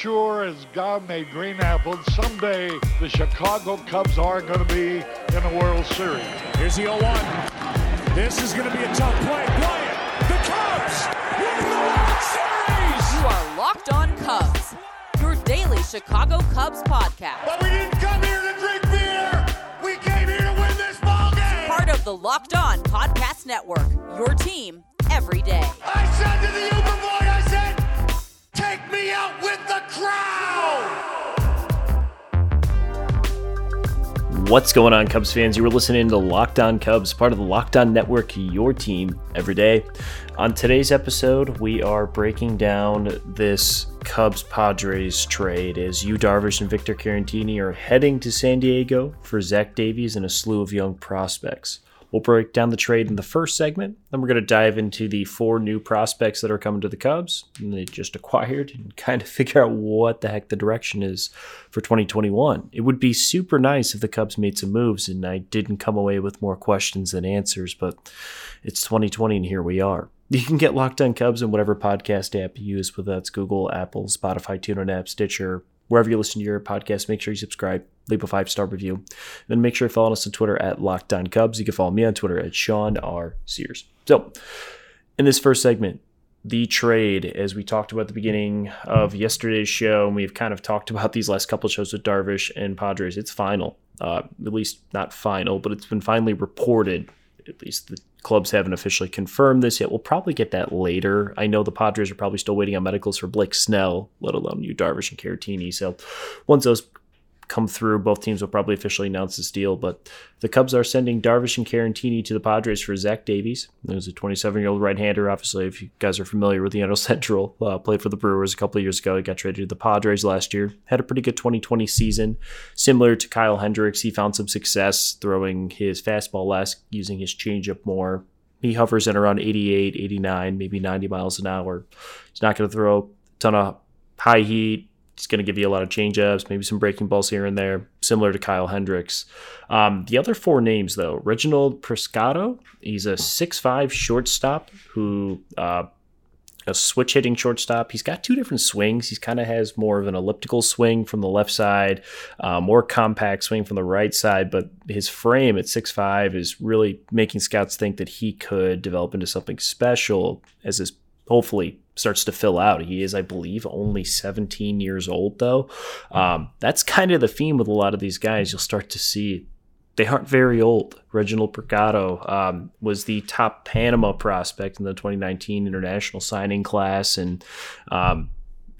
sure as God made green apples, someday the Chicago Cubs are going to be in a World Series. Here's the 0 1. This is going to be a tough play. Bryant, the Cubs win the World Series! You are Locked On Cubs, your daily Chicago Cubs podcast. But we didn't come here to drink beer! We came here to win this ball game! Part of the Locked On Podcast Network, your team every day. I said to the Uber boy, I said, me out with the crowd! What's going on, Cubs fans? You were listening to Locked On Cubs, part of the Locked On Network, your team every day. On today's episode, we are breaking down this Cubs Padres trade as Yu Darvish and Victor Caratini are heading to San Diego for Zach Davies and a slew of young prospects. We'll break down the trade in the first segment. Then we're going to dive into the four new prospects that are coming to the Cubs and they just acquired and kind of figure out what the heck the direction is for 2021. It would be super nice if the Cubs made some moves and I didn't come away with more questions than answers, but it's 2020 and here we are. You can get Locked On Cubs in whatever podcast app you use, whether that's Google, Apple, Spotify, TuneIn app, Stitcher, wherever you listen to your podcast. Make sure you subscribe, leave a five star review, then make sure you follow us on Twitter at Locked On Cubs. You can follow me on Twitter at Sean R Sears. So, in this first segment, the trade, as we talked about at the beginning of yesterday's show, and we've kind of talked about these last couple shows with Darvish and Padres, it's final. Uh, at least not final, but it's been finally reported. At least the clubs haven't officially confirmed this yet. We'll probably get that later. I know the Padres are probably still waiting on medicals for Blake Snell, let alone Yu, Darvish and Caratini. So once those come through, both teams will probably officially announce this deal. But the Cubs are sending Darvish and Caratini to the Padres for Zach Davies. There's a 27 year old right hander. Obviously, if you guys are familiar with the NL Central, uh, played for the Brewers a couple of years ago. He got traded to the Padres last year. Had a pretty good 2020 season. Similar to Kyle Hendricks, he found some success throwing his fastball less, using his changeup more. He hovers at around 88, 89, maybe 90 miles an hour. He's not going to throw a ton of high heat, He's going to give you a lot of changeups, maybe some breaking balls here and there, similar to Kyle Hendricks. Um, the other four names, though, Reginald Preciado, he's a six-five shortstop who uh, a switch hitting shortstop. He's got two different swings. He kind of has more of an elliptical swing from the left side, uh, more compact swing from the right side, but his frame at six five is really making scouts think that he could develop into something special as his hopefully starts to fill out. He is, I believe, only 17 years old, though. Um, that's kind of the theme with a lot of these guys. You'll start to see they aren't very old. Reginald Preciado um, was the top Panama prospect in the 2019 international signing class, and um,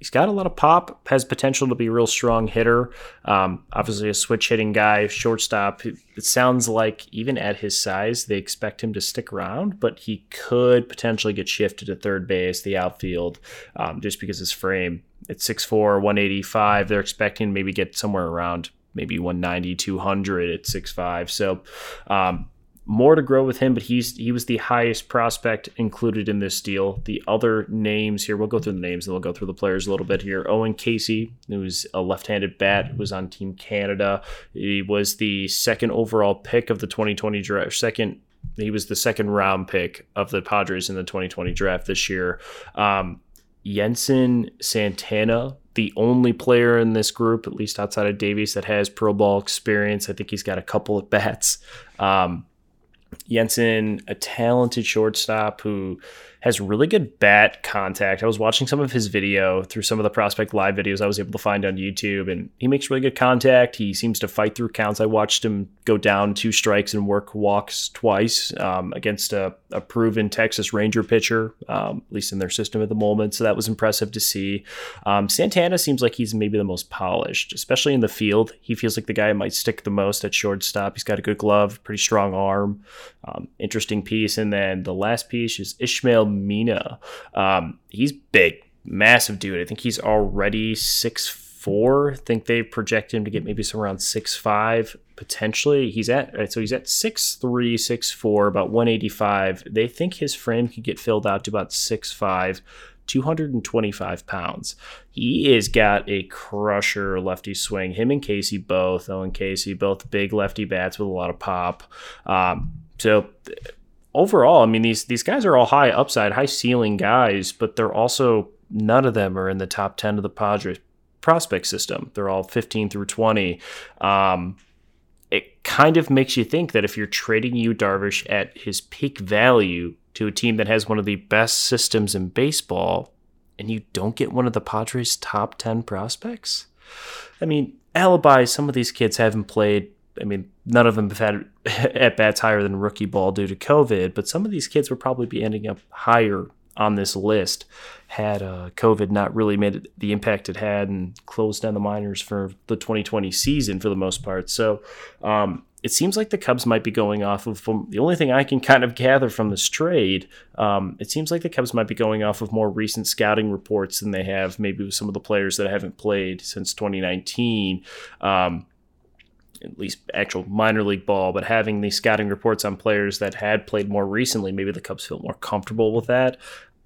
he's got a lot of pop, has potential to be a real strong hitter. Um, obviously, a switch hitting guy, shortstop. It, sounds like even at his size, they expect him to stick around, but he could potentially get shifted to third base, the outfield, um, just because his frame at 6'4, 185, they're expecting maybe get somewhere around maybe 190, 200 at 6'5. So, um, more to grow with him, but he's he was the highest prospect included in this deal. The other names here, we'll go through the names and we'll go through the players a little bit here. Owen Caissie, who's a left-handed bat, was on Team Canada. He was the second overall pick of the 2020 draft. Second, he was the second round pick of the Padres in the 2020 draft this year. Um, Jensen Santana, the only player in this group, at least outside of Davies, that has pro ball experience. I think he's got a couple of bats. Um, Jensen, a talented shortstop who has really good bat contact. I was watching some of his video through some of the prospect live videos I was able to find on YouTube, and he makes really good contact. He seems to fight through counts. I watched him go down two strikes and work walks twice um, against a, a, proven Texas Ranger pitcher, um, at least in their system at the moment. So that was impressive to see. Um, Santana seems like he's maybe the most polished, especially in the field. He feels like the guy might stick the most at shortstop. He's got a good glove, pretty strong arm. Um, interesting piece. And then the last piece is Ishmael Mena. Um, he's big, massive dude. I think he's already six four. I think they project him to get maybe somewhere around six five potentially. He's at so he's at six three, six four, about one eighty five. They think his frame could get filled out to about six five. 225 pounds. He has got a crusher lefty swing. Him and Caissie both, Owen Caissie both big lefty bats with a lot of pop. Um, so overall, I mean these these guys are all high upside, high ceiling guys, but they're also none of them are in the top ten of the Padres prospect system. They're all 15 through 20. Um, it kind of makes you think that if you're trading Yu Darvish at his peak value to a team that has one of the best systems in baseball, and you don't get one of the Padres' top 10 prospects? I mean, alibi, some of these kids haven't played. I mean, none of them have had at bats higher than rookie ball due to COVID, but some of these kids would probably be ending up higher on this list had uh, COVID not really made the impact it had and closed down the minors for the 2020 season for the most part. So um, it seems like the Cubs might be going off of the only thing I can kind of gather from this trade. Um, it seems like the Cubs might be going off of more recent scouting reports than they have maybe with some of the players that haven't played since 2019. Um, at least actual minor league ball, but having these scouting reports on players that had played more recently, maybe the Cubs feel more comfortable with that.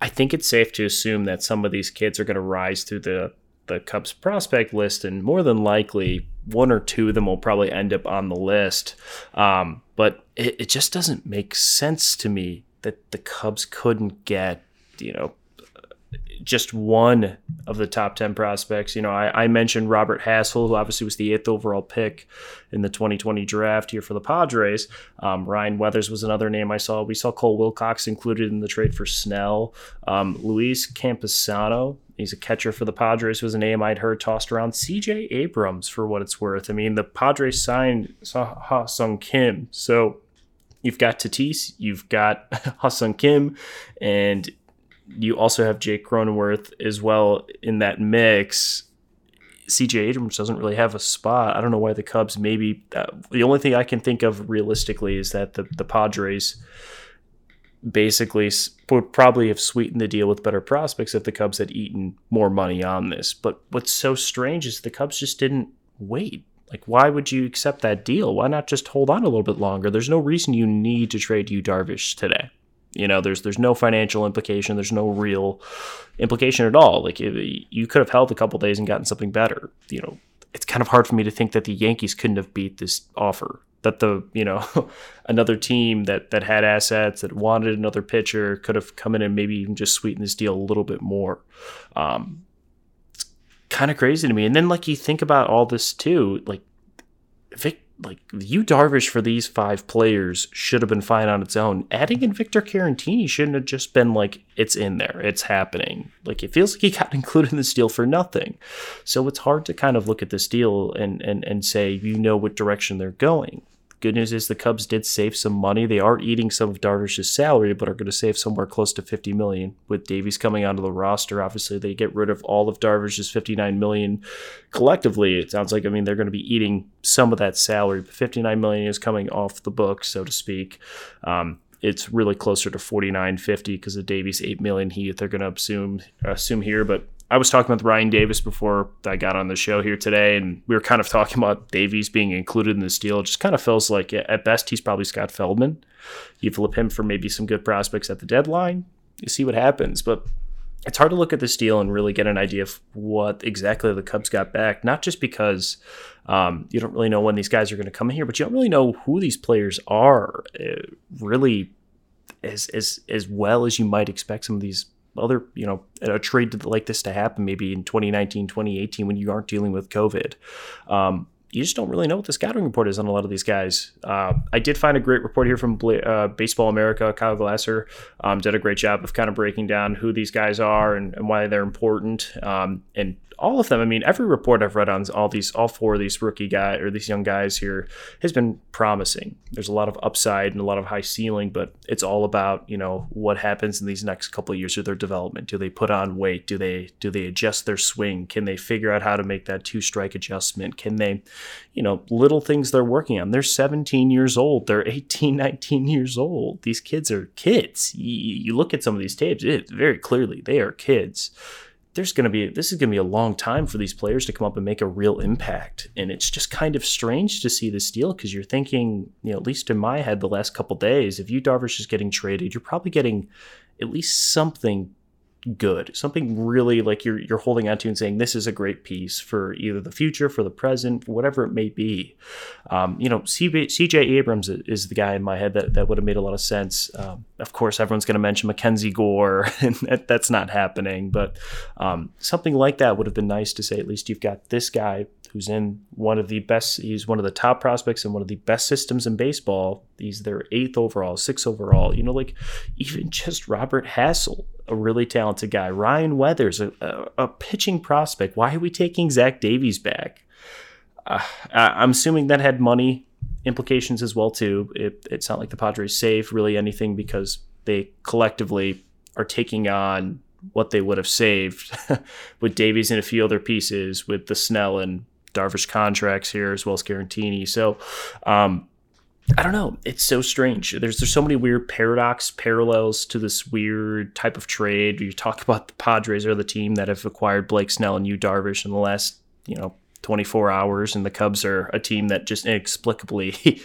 I think it's safe to assume that some of these kids are going to rise through the the Cubs prospect list, and more than likely, one or two of them will probably end up on the list. Um, but it, it just doesn't make sense to me that the Cubs couldn't get, you know, just one of the top 10 prospects. You know, I, I, mentioned Robert Hassell, who obviously was the eighth overall pick in the 2020 draft here for the Padres. Um, Ryan Weathers was another name I saw. We saw Cole Wilcox included in the trade for Snell. Um, Luis Campusano, he's a catcher for the Padres, was a name I'd heard tossed around. CJ Abrams, for what it's worth. I mean, the Padres signed Ha-Seong Kim. So you've got Tatis, you've got Ha-Seong Kim, and you also have Jake Cronenworth as well in that mix. CJ Abrams doesn't really have a spot. I don't know why the Cubs maybe. Uh, the only thing I can think of realistically is that the, the Padres basically would probably have sweetened the deal with better prospects if the Cubs had eaten more money on this. But what's so strange is the Cubs just didn't wait. Like, why would you accept that deal? Why not just hold on a little bit longer? There's no reason you need to trade Yu Darvish today. You know, there's there's no financial implication. There's no real implication at all. Like you could have held a couple days and gotten something better. You know, it's kind of hard for me to think that the Yankees couldn't have beat this offer. That the you know another team that that had assets that wanted another pitcher could have come in and maybe even just sweetened this deal a little bit more. Um, it's kind of crazy to me. And then like you think about all this too, like Vic like Yu Darvish for these five players should have been fine on its own. Adding in Victor Caratini shouldn't have just been like it's in there, it's happening. Like it feels like he got included in this deal for nothing. So it's hard to kind of look at this deal and and and say you know what direction they're going. Good news is the Cubs did save some money. They are eating some of Darvish's salary, but are going to save somewhere close to 50 million with Davies coming onto the roster. Obviously, they get rid of all of Darvish's 59 million collectively. It sounds like I mean they're going to be eating some of that salary, but 59 million is coming off the books, so to speak. Um, it's really closer to 49.50 because of Davies 8 million he they're going to assume assume here, but I was talking with Ryan Davis before I got on the show here today, and we were kind of talking about Davies being included in this deal. It just kind of feels like at best he's probably Scott Feldman. You flip him for maybe some good prospects at the deadline, you see what happens. But it's hard to look at this deal and really get an idea of what exactly the Cubs got back. Not just because um, you don't really know when these guys are going to come in here, but you don't really know who these players are. Uh, really, as as as well as you might expect some of these other, you know, a trade like this to happen maybe in 2019, 2018 when you aren't dealing with COVID. Um, you just don't really know what the scouting report is on a lot of these guys. Uh, I did find a great report here from uh, Baseball America. Kyle Glaser um, did a great job of kind of breaking down who these guys are and, and why they're important. Um, and all of them. I mean, every report I've read on all these, all four of these rookie guys or these young guys here has been promising. There's a lot of upside and a lot of high ceiling, but it's all about you know what happens in these next couple of years of their development. Do they put on weight? Do they do they adjust their swing? Can they figure out how to make that two strike adjustment? Can they, you know, little things they're working on? They're 17 years old. They're 18, 19 years old. These kids are kids. You, you look at some of these tapes, it very clearly they are kids there's going to be this is going to be a long time for these players to come up and make a real impact. And it's just kind of strange to see this deal because you're thinking you know at least in my head the last couple days if Yu Darvish is getting traded you're probably getting at least something good, something really like you're you're holding on to and saying this is a great piece for either the future, for the present, whatever it may be. Um, you know, C.J. Abrams is the guy in my head that, that would have made a lot of sense. Um, of course, everyone's going to mention Mackenzie Gore, and that, that's not happening. But um, something like that would have been nice to say. At least you've got this guy who's in one of the best. He's one of the top prospects in one of the best systems in baseball. He's their eighth overall, sixth overall. You know, like even just Robert Hassell, a really talented guy. Ryan Weathers, a, a, a pitching prospect. Why are we taking Zach Davies back? Uh, I'm assuming that had money implications as well too. It, it's not like the Padres save really anything because they collectively are taking on what they would have saved with Davies and a few other pieces with the Snell and Darvish contracts here as well as Caratini. So um, I don't know. It's so strange. There's there's so many weird paradox parallels to this weird type of trade. You talk about the Padres are the team that have acquired Blake Snell and Yu Darvish in the last you know 24 hours, and the Cubs are a team that just inexplicably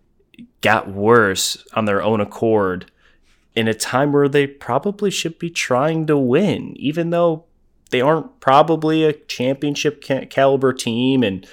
got worse on their own accord in a time where they probably should be trying to win, even though they aren't probably a championship caliber team. And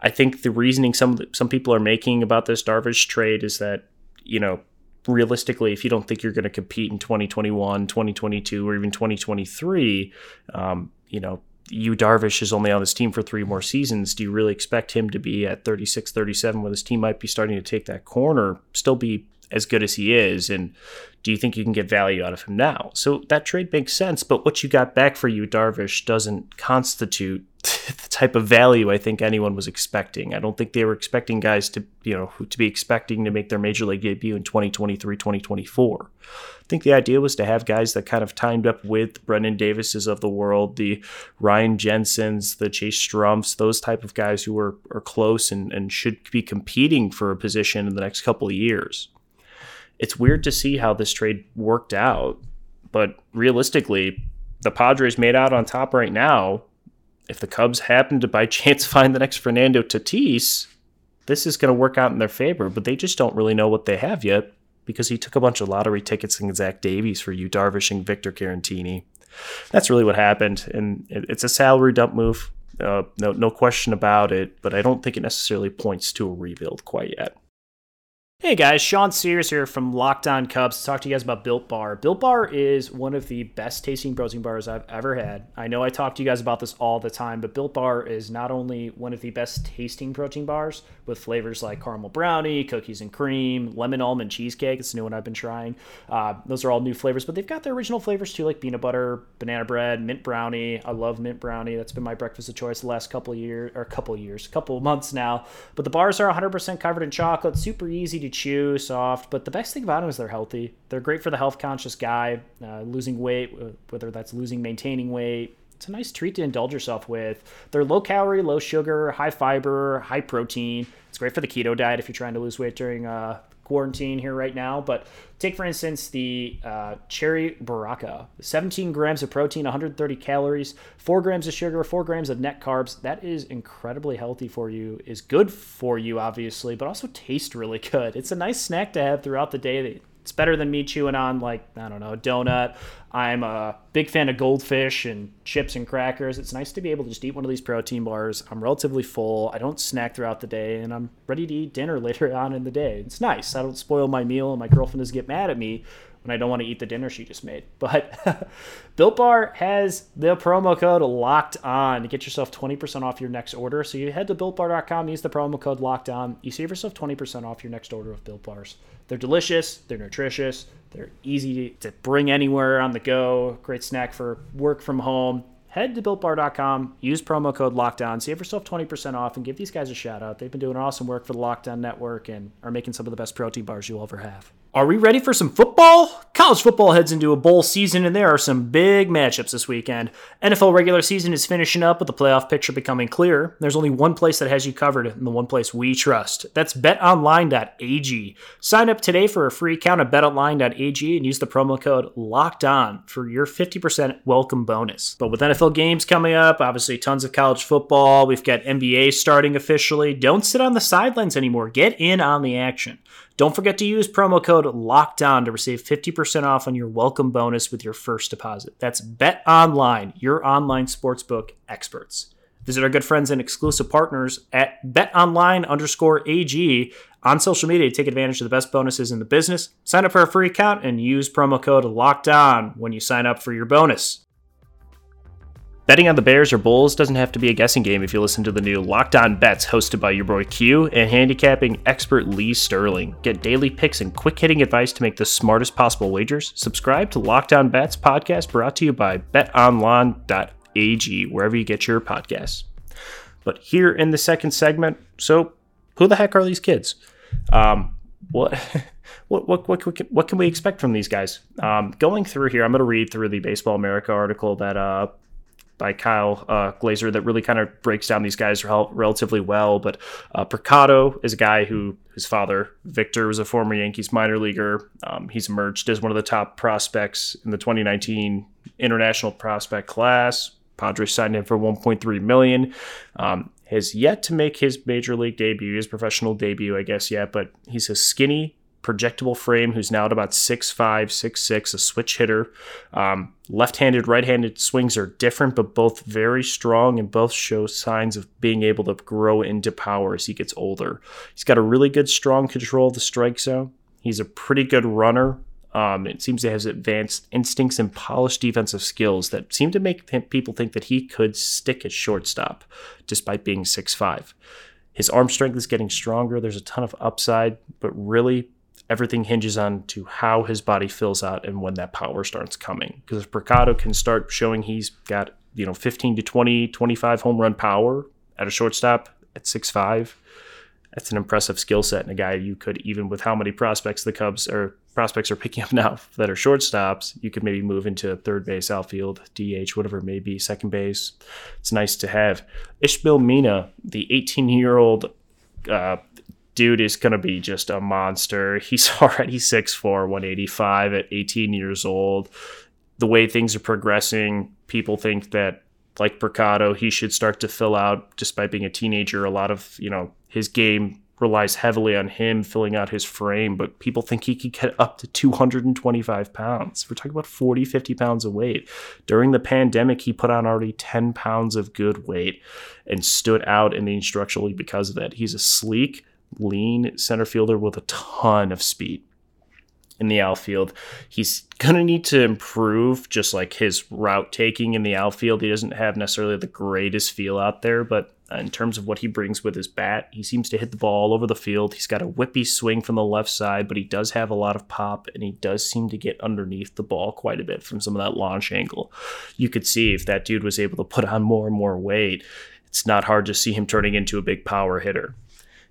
I think the reasoning some some people are making about this Darvish trade is that you know realistically, if you don't think you're going to compete in 2021, 2022, or even 2023, um, you know, Yu Darvish is only on this team for three more seasons. Do you really expect him to be at 36, 37, where this team might be starting to take that corner, still be as good as he is? And do you think you can get value out of him now? So that trade makes sense, but what you got back for Yu, Darvish doesn't constitute the type of value I think anyone was expecting. I don't think they were expecting guys to, you know, to be expecting to make their major league debut in 2023, 2024. I think the idea was to have guys that kind of timed up with Brennen Davises of the world, the Ryan Jensens, the Chase Strumpfs, those type of guys who are, are close and, and should be competing for a position in the next couple of years it's weird to see how this trade worked out. But realistically, the Padres made out on top right now. If the Cubs happen to by chance find the next Fernando Tatis, this is going to work out in their favor. But they just don't really know what they have yet because he took a bunch of lottery tickets and Zach Davies for Yu, Darvish and Victor Caratini. That's really what happened, and it's a salary dump move. Uh, no, no question about it. But I don't think it necessarily points to a rebuild quite yet. Hey guys, Sean Sears here from Locked On Cubs to talk to you guys about Built Bar. Built Bar is one of the best tasting protein bars I've ever had. I know I talk to you guys about this all the time, but Built Bar is not only one of the best tasting protein bars with flavors like caramel brownie, cookies and cream, lemon almond cheesecake. It's a new one I've been trying. Uh, those are all new flavors, but they've got their original flavors too, like peanut butter, banana bread, mint brownie. I love mint brownie. That's been my breakfast of choice the last couple years, or couple years, couple months now. But the bars are 100% covered in chocolate, super easy to to chew, soft. But the best thing about them is they're healthy. They're great for the health conscious guy, uh, losing weight, whether that's losing, maintaining weight. It's a nice treat to indulge yourself with. They're low calorie, low sugar, high fiber, high protein. It's great for the keto diet if you're trying to lose weight during uh, quarantine here right now. But take, for instance, the uh, cherry baraka 17 grams of protein, 130 calories, 4 grams of sugar, 4 grams of net carbs. That is incredibly healthy for you, is good for you, obviously, but also tastes really good. It's a nice snack to have throughout the day it's better than me chewing on like I don't know a donut. I'm a big fan of goldfish and chips and crackers. It's nice to be able to just eat one of these protein bars. I'm relatively full. I don't snack throughout the day, and I'm ready to eat dinner later on in the day. It's nice. I don't spoil my meal, and my girlfriend doesn't get mad at me when I don't want to eat the dinner she just made. But Built Bar has the promo code locked on to get yourself 20% off your next order. So you head to builtbar.com, use the promo code locked on. You save yourself 20% off your next order of Built Bars. They're delicious, they're nutritious, they're easy to bring anywhere on the go. Great snack for work from home. Head to builtbar.com, use promo code lockdown, save yourself 20% off, and give these guys a shout out. They've been doing awesome work for the Locked On Network and are making some of the best protein bars you'll ever have. Are we ready for some football? College football heads into a bowl season, and there are some big matchups this weekend. NFL regular season is finishing up with the playoff picture becoming clear. There's only one place that has you covered, and the one place we trust. That's betonline.ag. Sign up today for a free account at betonline.ag and use the promo code LOCKED ON for your 50% welcome bonus. But with NFL games coming up, obviously tons of college football, we've got NBA starting officially. Don't sit on the sidelines anymore. Get in on the action. Don't forget to use promo code LOCKDOWN to receive 50% off on your welcome bonus with your first deposit. That's Bet Online, your online sportsbook experts. Visit our good friends and exclusive partners at betonline underscore AG on social media to take advantage of the best bonuses in the business. Sign up for a free account and use promo code LOCKDOWN when you sign up for your bonus. Betting on the Bears or Bulls doesn't have to be a guessing game if you listen to the new Locked On Bets hosted by your boy Q and handicapping expert Lee Sterling. Get daily picks and quick hitting advice to make the smartest possible wagers. Subscribe to Locked On Bets podcast brought to you by betonline.ag, wherever you get your podcasts. But here in the second segment, so who the heck are these kids? Um, what, what, what, what, what can we expect from these guys? Um, going through here, I'm going to read through the Baseball America article that uh, by Kyle uh, Glaser that really kind of breaks down these guys rel- relatively well. But uh, is a guy who his father Victor was a former Yankees minor leaguer. Um, he's emerged as one of the top prospects in the 2019 international prospect class. Padres signed him for 1.3 million. Um, has yet to make his major league debut, his professional debut, I guess, yet. But he's a skinny, projectable frame who's now at about 6'5, 6'6, a switch hitter. Um, left handed, right handed swings are different, but both very strong and both show signs of being able to grow into power as he gets older. He's got a really good, strong control of the strike zone. He's a pretty good runner. Um, it seems to have advanced instincts and polished defensive skills that seem to make people think that he could stick at shortstop despite being 6'5. His arm strength is getting stronger. There's a ton of upside, but really everything hinges on to how his body fills out and when that power starts coming. Because if Preciado can start showing he's got, you know, 15 to 20, 25 home run power at a shortstop at six five, that's an impressive skill set and a guy you could even with how many prospects the Cubs or prospects are picking up now that are shortstops, you could maybe move into third base, outfield, DH, whatever it may be, second base. It's nice to have. Ishmael Mena, the 18 year old uh, dude is going to be just a monster. He's already 6'4, 185 at 18 years old. The way things are progressing, people think that, like Preciado, he should start to fill out despite being a teenager. A lot of, you know, his game relies heavily on him filling out his frame, but people think he could get up to 225 pounds. We're talking about 40, 50 pounds of weight. During the pandemic, he put on already 10 pounds of good weight and stood out in the instructional league because of that. He's a sleek, lean center fielder with a ton of speed in the outfield. He's going to need to improve just like his route taking in the outfield. He doesn't have necessarily the greatest feel out there, but uh, in terms of what he brings with his bat, he seems to hit the ball all over the field. He's got a whippy swing from the left side, but he does have a lot of pop and he does seem to get underneath the ball quite a bit from some of that launch angle. You could see if that dude was able to put on more and more weight, it's not hard to see him turning into a big power hitter.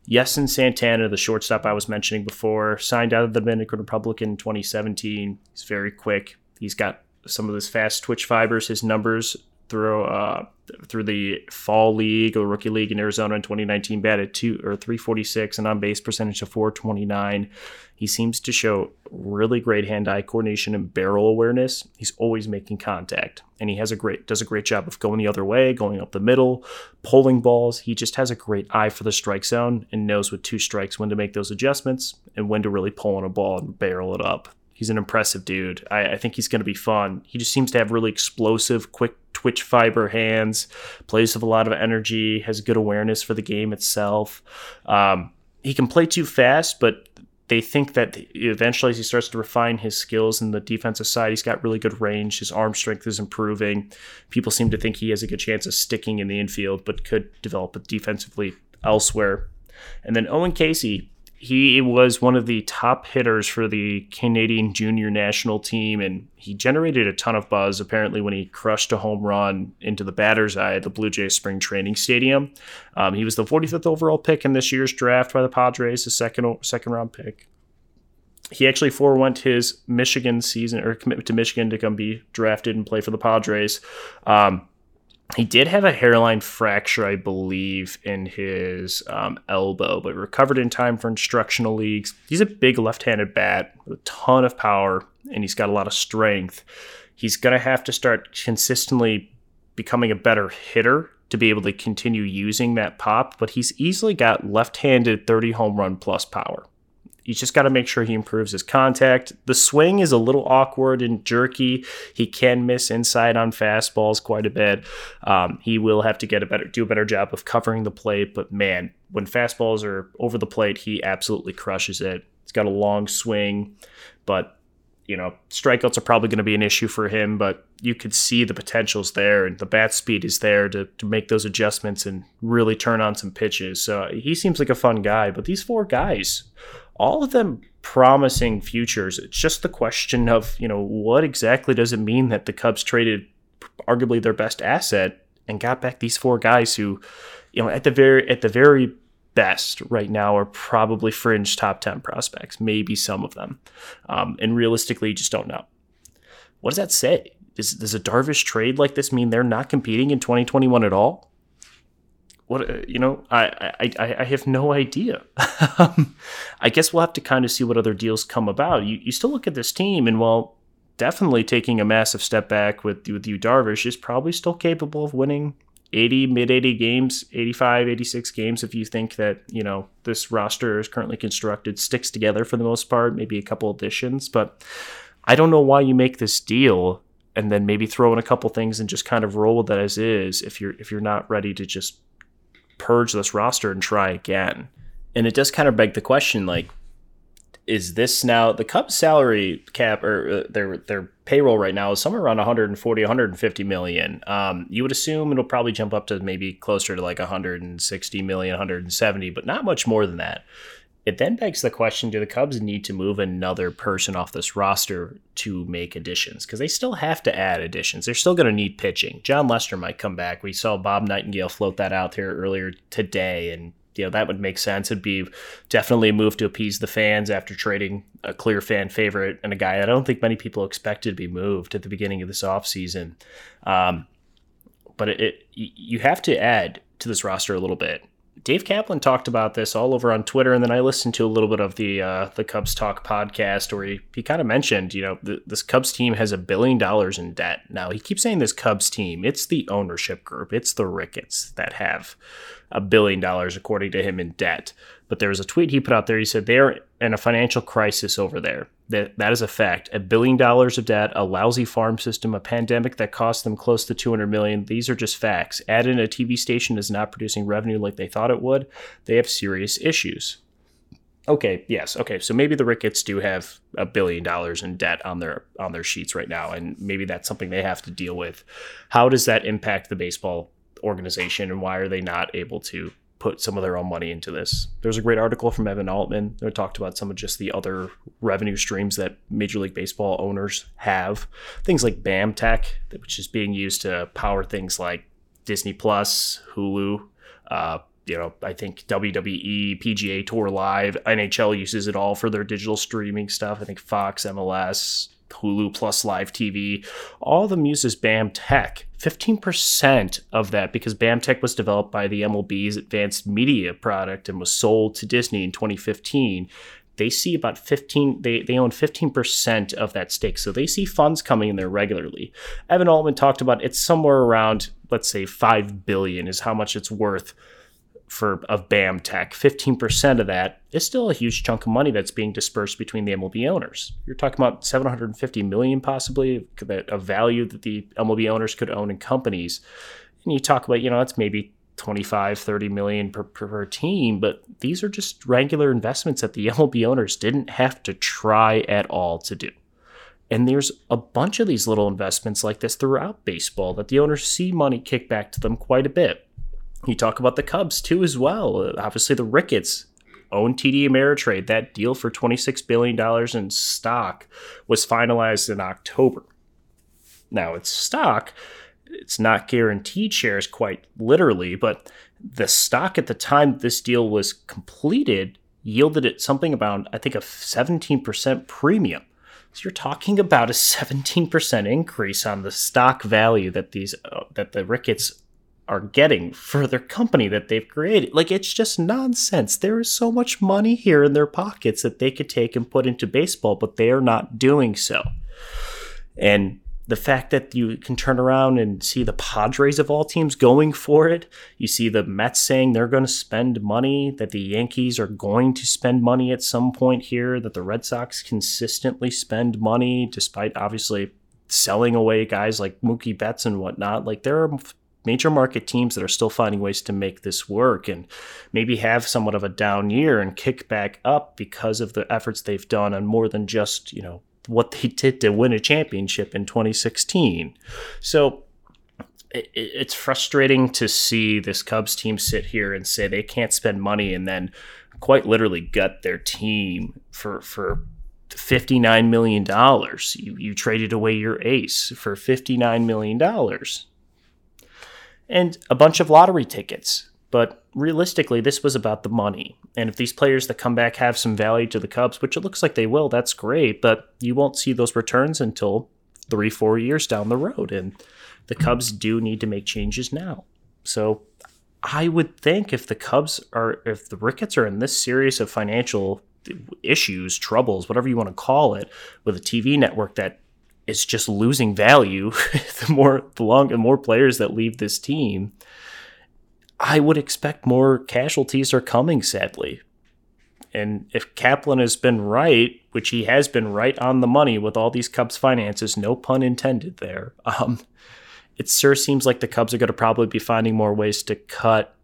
Yeison Santana, the shortstop I was mentioning before, signed out of the Dominican Republic in 2017. He's very quick. He's got some of his fast twitch fibers. His numbers through uh, through the fall league or rookie league in Arizona in 2019 batted two or 346 and on base percentage of 429. He seems to show really great hand-eye coordination and barrel awareness. He's always making contact, and he has a great does a great job of going the other way, going up the middle, pulling balls. He just has a great eye for the strike zone and knows with two strikes when to make those adjustments and when to really pull on a ball and barrel it up. He's an impressive dude. I, I think he's going to be fun. He just seems to have really explosive, quick twitch fiber hands, plays with a lot of energy, has good awareness for the game itself. Um, he can play too fast, but they think that eventually as he starts to refine his skills in the defensive side, he's got really good range. His arm strength is improving. People seem to think he has a good chance of sticking in the infield, but could develop defensively elsewhere. And then Owen Caissie, he was one of the top hitters for the Canadian junior national team, and he generated a ton of buzz apparently when he crushed a home run into the batter's eye at the Blue Jays spring training stadium. Um, he was the 45th overall pick in this year's draft by the Padres, the second second round pick. He actually forewent his Michigan season or commitment to Michigan to come be drafted and play for the Padres. Um, he did have a hairline fracture, I believe, in his um, elbow, but recovered in time for instructional leagues. He's a big left handed bat with a ton of power, and he's got a lot of strength. He's going to have to start consistently becoming a better hitter to be able to continue using that pop, but he's easily got left handed 30 home run plus power. You just got to make sure he improves his contact. The swing is a little awkward and jerky. He can miss inside on fastballs quite a bit. Um, he will have to get a better, do a better job of covering the plate. But man, when fastballs are over the plate, he absolutely crushes it. He's got a long swing, but you know, strikeouts are probably going to be an issue for him, but you could see the potentials there and the bat speed is there to, to make those adjustments and really turn on some pitches. So he seems like a fun guy, but these four guys, all of them promising futures. It's just the question of, you know, what exactly does it mean that the Cubs traded arguably their best asset and got back these four guys who, you know, at the very at the very best right now are probably fringe top 10 prospects, maybe some of them. Um, and realistically, just don't know. What does that say? Does, does a Darvish trade like this mean they're not competing in 2021 at all? What uh, you know, I I, I have no idea. Um, I guess we'll have to kind of see what other deals come about. You you still look at this team, and while definitely taking a massive step back with with Yu, Darvish is probably still capable of winning 80 mid 80 games 85 86 games if you think that you know this roster is currently constructed sticks together for the most part maybe a couple additions but i don't know why you make this deal and then maybe throw in a couple things and just kind of roll with that as is if you're if you're not ready to just purge this roster and try again and it does kind of beg the question like is this now the Cubs salary cap or uh, their their payroll right now is somewhere around 140 150 million. Um, you would assume it'll probably jump up to maybe closer to like 160 million, 170, but not much more than that. It then begs the question: Do the Cubs need to move another person off this roster to make additions? Because they still have to add additions. They're still going to need pitching. Jon Lester might come back. We saw Bob Nightingale float that out there earlier today, and you know that would make sense. It'd be definitely a move to appease the fans after trading a clear fan favorite and a guy that I don't think many people expected to be moved at the beginning of this offseason. Um, but it, it you have to add to this roster a little bit. Dave Kaplan talked about this all over on Twitter, and then I listened to a little bit of the uh, the Cubs Talk podcast where he, he kind of mentioned, you know, the, this Cubs team has a billion dollars in debt. Now he keeps saying this Cubs team, it's the ownership group, it's the Ricketts that have a billion dollars according to him in debt. But there was a tweet he put out there. He said they're in a financial crisis over there. That that is a fact. A billion dollars of debt, a lousy farm system, a pandemic that cost them close to 200 million. These are just facts. Add in a TV station is not producing revenue like they thought it would. They have serious issues. Okay, yes. Okay, so maybe the Ricketts do have a billion dollars in debt on their on their sheets right now and maybe that's something they have to deal with. How does that impact the baseball organization and why are they not able to put some of their own money into this. There's a great article from Evan Altman that talked about some of just the other revenue streams that Major League Baseball owners have. Things like BAMTech, which is being used to power things like Disney Plus, Hulu, uh, you know, I think WWE, PGA Tour Live, NHL uses it all for their digital streaming stuff. I think Fox, MLS, Hulu Plus Live TV, all the them BAMTech. 15% of that, because BAMTech was developed by the MLB's advanced media product and was sold to Disney in 2015, they see about 15 they, they own 15% of that stake so they see funds coming in there regularly evan altman talked about it's somewhere around let's say 5 billion is how much it's worth for of BAMTech, 15% of that is still a huge chunk of money that's being dispersed between the MLB owners. You're talking about 750 million possibly of value that the MLB owners could own in companies. And you talk about, you know, that's maybe 25, 30 million per, per, per team, but these are just regular investments that the MLB owners didn't have to try at all to do. And there's a bunch of these little investments like this throughout baseball that the owners see money kick back to them quite a bit. You talk about the Cubs too, as well. Obviously, the Ricketts own TD Ameritrade. That deal for $26 billion in stock was finalized in October. Now, it's stock, it's not guaranteed shares quite literally, but the stock at the time this deal was completed yielded it something about, I think, a 17% premium. So you're talking about a 17% increase on the stock value that these uh, that the Ricketts are getting for their company that they've created. Like it's just nonsense. There is so much money here in their pockets that they could take and put into baseball, but they are not doing so. And the fact that you can turn around and see the Padres of all teams going for it, you see the Mets saying they're going to spend money, that the Yankees are going to spend money at some point here, that the Red Sox consistently spend money, despite obviously selling away guys like Mookie Betts and whatnot. Like there are major market teams that are still finding ways to make this work and maybe have somewhat of a down year and kick back up because of the efforts they've done on more than just, you know, what they did to win a championship in 2016. So it, it's frustrating to see this Cubs team sit here and say they can't spend money and then quite literally gut their team for for $59 million. You, you traded away your ace for $59 million. And a bunch of lottery tickets. But realistically, this was about the money. And if these players that come back have some value to the Cubs, which it looks like they will, that's great. But you won't see those returns until three, four years down the road. And the Cubs do need to make changes now. So I would think if the Cubs are, if the Ricketts are in this series of financial issues, troubles, whatever you want to call it, with a TV network that is just losing value, the more the long the more players that leave this team, I would expect more casualties are coming, sadly. And if Kaplan has been right, which he has been right on the money with all these Cubs finances, no pun intended there, um, it sure seems like the Cubs are going to probably be finding more ways to cut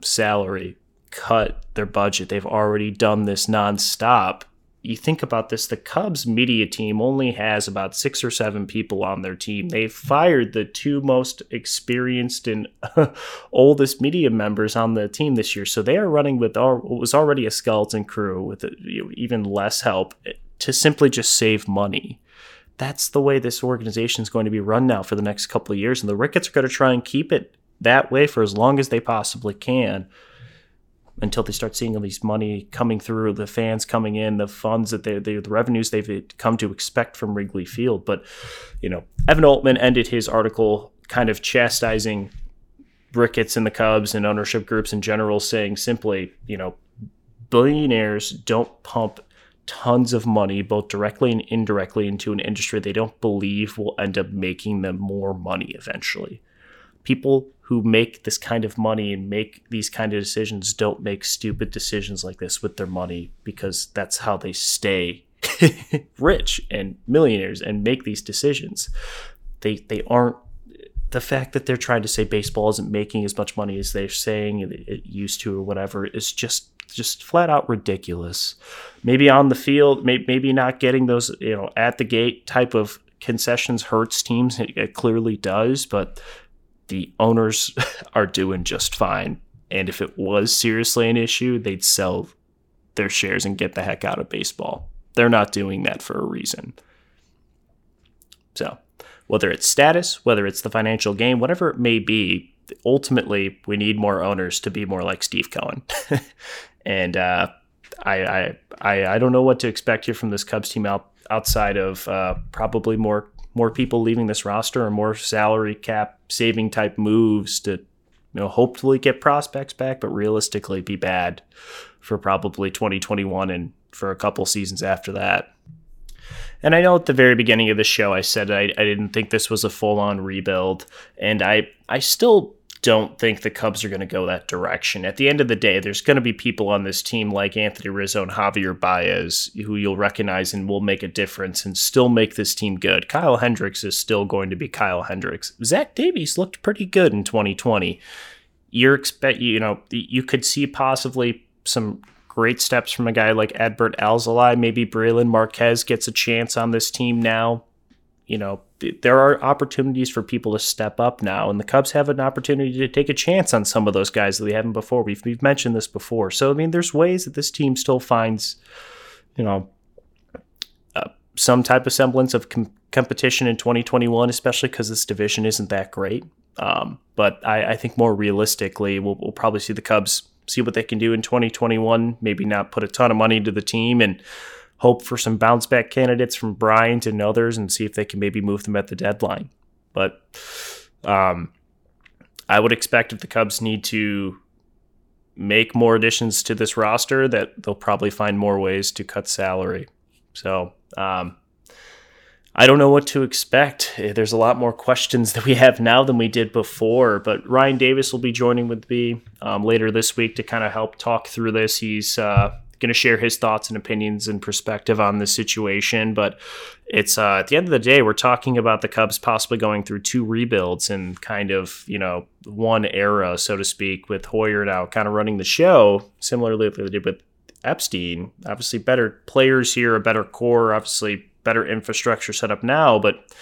salary, cut their budget. They've already done this nonstop you think about this, the Cubs media team only has about six or seven people on their team. They fired the two most experienced and oldest media members on the team this year. So they are running with what was already a skeleton crew with uh, even less help eh, to simply just save money. That's the way this organization is going to be run now for the next couple of years. And the Ricketts are going to try and keep it that way for as long as they possibly can until they start seeing all these money coming through, the fans coming in, the funds that they, they the revenues they've come to expect from Wrigley Field. But you know, Evan Altman ended his article kind of chastising Ricketts and the Cubs and ownership groups in general, saying simply, you know, billionaires don't pump tons of money, both directly and indirectly, into an industry they don't believe will end up making them more money eventually. People who make this kind of money and make these kind of decisions don't make stupid decisions like this with their money because that's how they stay rich and millionaires and make these decisions. They they aren't the fact that they're trying to say baseball isn't making as much money as they're saying it used to or whatever is just just flat out ridiculous. Maybe on the field, maybe not getting those you know at the gate type of concessions hurts teams. It clearly does, but the owners are doing just fine. And if it was seriously an issue, they'd sell their shares and get the heck out of baseball. They're not doing that for a reason. So, whether it's status, whether it's the financial gain, whatever it may be, ultimately we need more owners to be more like Steve Cohen. and uh, I, I, I I don't know what to expect here from this Cubs team out, outside of uh, probably more more people leaving this roster or more salary cap saving type moves to you know hopefully get prospects back, but realistically be bad for probably 2021 and for a couple seasons after that. And I know at the very beginning of the show I said I, I didn't think this was a full on rebuild, and I I still don't think the Cubs are going to go that direction. At the end of the day, there's going to be people on this team like Anthony Rizzo and Javier Baez who you'll recognize and will make a difference and still make this team good. Kyle Hendricks is still going to be Kyle Hendricks. Zach Davies looked pretty good in 2020. You're expect you know you could see possibly some great steps from a guy like Adbert Alzolay. Maybe Brailyn Marquez gets a chance on this team now. You know, there are opportunities for people to step up now, and the Cubs have an opportunity to take a chance on some of those guys that they haven't before. We've we've mentioned this before, so I mean, there's ways that this team still finds, you know, uh, some type of semblance of com- competition in 2021, especially because this division isn't that great. Um, but I, I, think more realistically, we'll, we'll probably see the Cubs see what they can do in 2021. Maybe not put a ton of money into the team and hope for some bounce back candidates from Bryant and others and see if they can maybe move them at the deadline. But um, I would expect if the Cubs need to make more additions to this roster, that they'll probably find more ways to cut salary. So um, I don't know what to expect. Eh, there's a lot more questions that we have now than we did before, but Ryan Davis will be joining with me um, later this week to kind of help talk through this. He's uh, going to share his thoughts and opinions and perspective on the situation. But it's uh, at the end of the day, we're talking about the Cubs possibly going through two rebuilds and kind of, you know, one era, so to speak, with Hoyer now kind of running the show, similarly to what they did with Epstein. Obviously, better players here, a better core, obviously better infrastructure set up now, but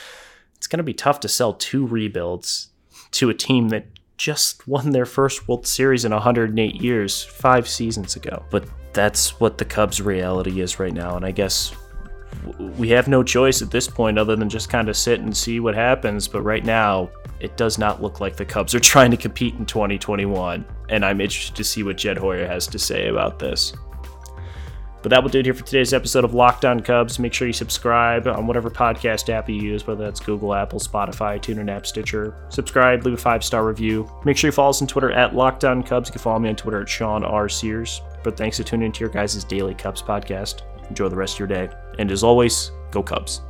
it's going to be tough to sell two rebuilds to a team that just won their first World Series in 108 years, five seasons ago. But that's what the Cubs' reality is right now, and I guess we have no choice at this point other than just kind of sit and see what happens. But right now, it does not look like the Cubs are trying to compete in 2021, and I'm interested to see what Jed Hoyer has to say about this. But that will do it here for today's episode of Locked On Cubs. Make sure you subscribe on whatever podcast app you use, whether that's Google, Apple, Spotify, TuneIn app, Stitcher. Subscribe, leave a five star review. Make sure you follow us on Twitter at Locked On Cubs. You can follow me on Twitter at Sean R. Sears. But thanks for tuning into your guys' daily Cubs podcast. Enjoy the rest of your day. And as always, go Cubs.